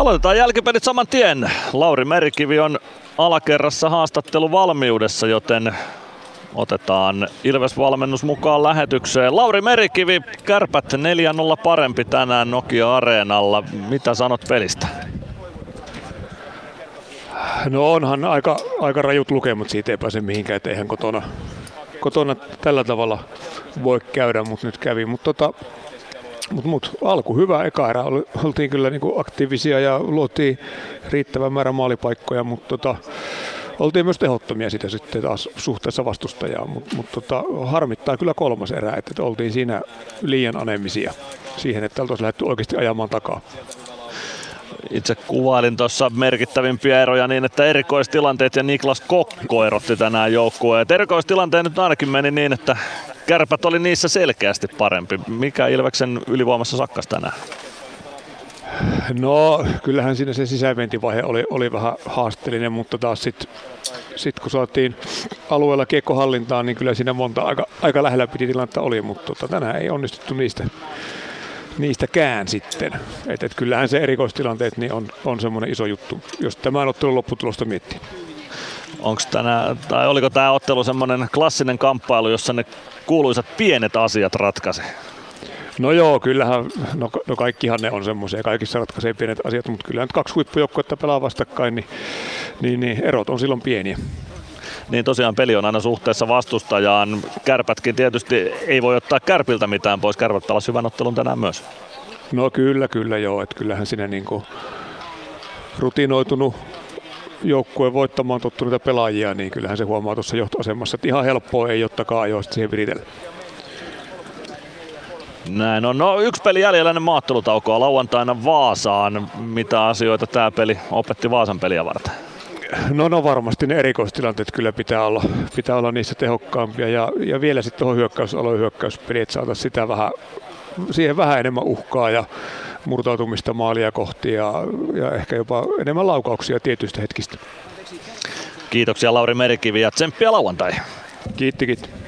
Aloitetaan jälkipelit saman tien. Lauri Merikivi on alakerrassa haastattelu valmiudessa, joten otetaan Ilves-valmennus mukaan lähetykseen. Lauri Merikivi, kärpät 4-0 parempi tänään Nokia-areenalla. Mitä sanot pelistä? No onhan aika, aika rajut lukemat, siitä ei pääse mihinkään, että eihän kotona, kotona tällä tavalla voi käydä, mutta nyt kävi. Mutta tota, mut, mut, alku hyvä, eka erä oltiin kyllä niinku aktiivisia ja luotiin riittävän määrä maalipaikkoja, mutta tota, oltiin myös tehottomia sitä sitten taas suhteessa vastustajaan, mutta mut tota, harmittaa kyllä kolmas erä, että oltiin siinä liian anemisia siihen, että oltaisiin lähdetty oikeasti ajamaan takaa. Itse kuvailin tuossa merkittävimpiä eroja niin, että erikoistilanteet ja Niklas Kokko erotti tänään joukkueen. Erikoistilanteet nyt ainakin meni niin, että kärpät oli niissä selkeästi parempi. Mikä Ilveksen ylivoimassa sakkas tänään? No, kyllähän siinä se sisäventivaihe oli, oli vähän haasteellinen, mutta taas sitten sit kun saatiin alueella kiekkohallintaan, niin kyllä siinä monta aika, aika lähellä piti tilannetta oli, mutta tota, tänään ei onnistuttu niistä, niistäkään sitten. Et, et kyllähän se erikoistilanteet niin on, on semmoinen iso juttu, jos tämän ottelun lopputulosta miettii. Onko tänä, tai oliko tämä ottelu semmoinen klassinen kamppailu, jossa ne kuuluisat pienet asiat ratkaisi? No joo, kyllähän, no, no kaikkihan ne on semmoisia, kaikissa ratkaisee pienet asiat, mutta kyllä nyt kaksi huippujoukkuetta pelaa vastakkain, niin, niin, niin erot on silloin pieniä niin tosiaan peli on aina suhteessa vastustajaan. Kärpätkin tietysti ei voi ottaa kärpiltä mitään pois. Kärpät pelasi hyvän ottelun tänään myös. No kyllä, kyllä joo. Että kyllähän sinne niin kuin rutinoitunut joukkue voittamaan tottuneita pelaajia, niin kyllähän se huomaa tuossa johtoasemassa, että ihan helppoa ei ottakaan ajoista siihen viritellä. Näin on. No yksi peli jäljellä ennen maattelutaukoa lauantaina Vaasaan. Mitä asioita tämä peli opetti Vaasan peliä varten? No, no varmasti ne erikoistilanteet kyllä pitää olla, pitää olla niissä tehokkaampia ja, ja vielä sitten tuohon hyökkäysalojen hyökkäyspeli, että saataisiin sitä vähän, siihen vähän enemmän uhkaa ja murtautumista maalia kohti ja, ja ehkä jopa enemmän laukauksia tietyistä hetkistä. Kiitoksia Lauri Merikivi ja tsemppiä lauantai. Kiitti, kiitti.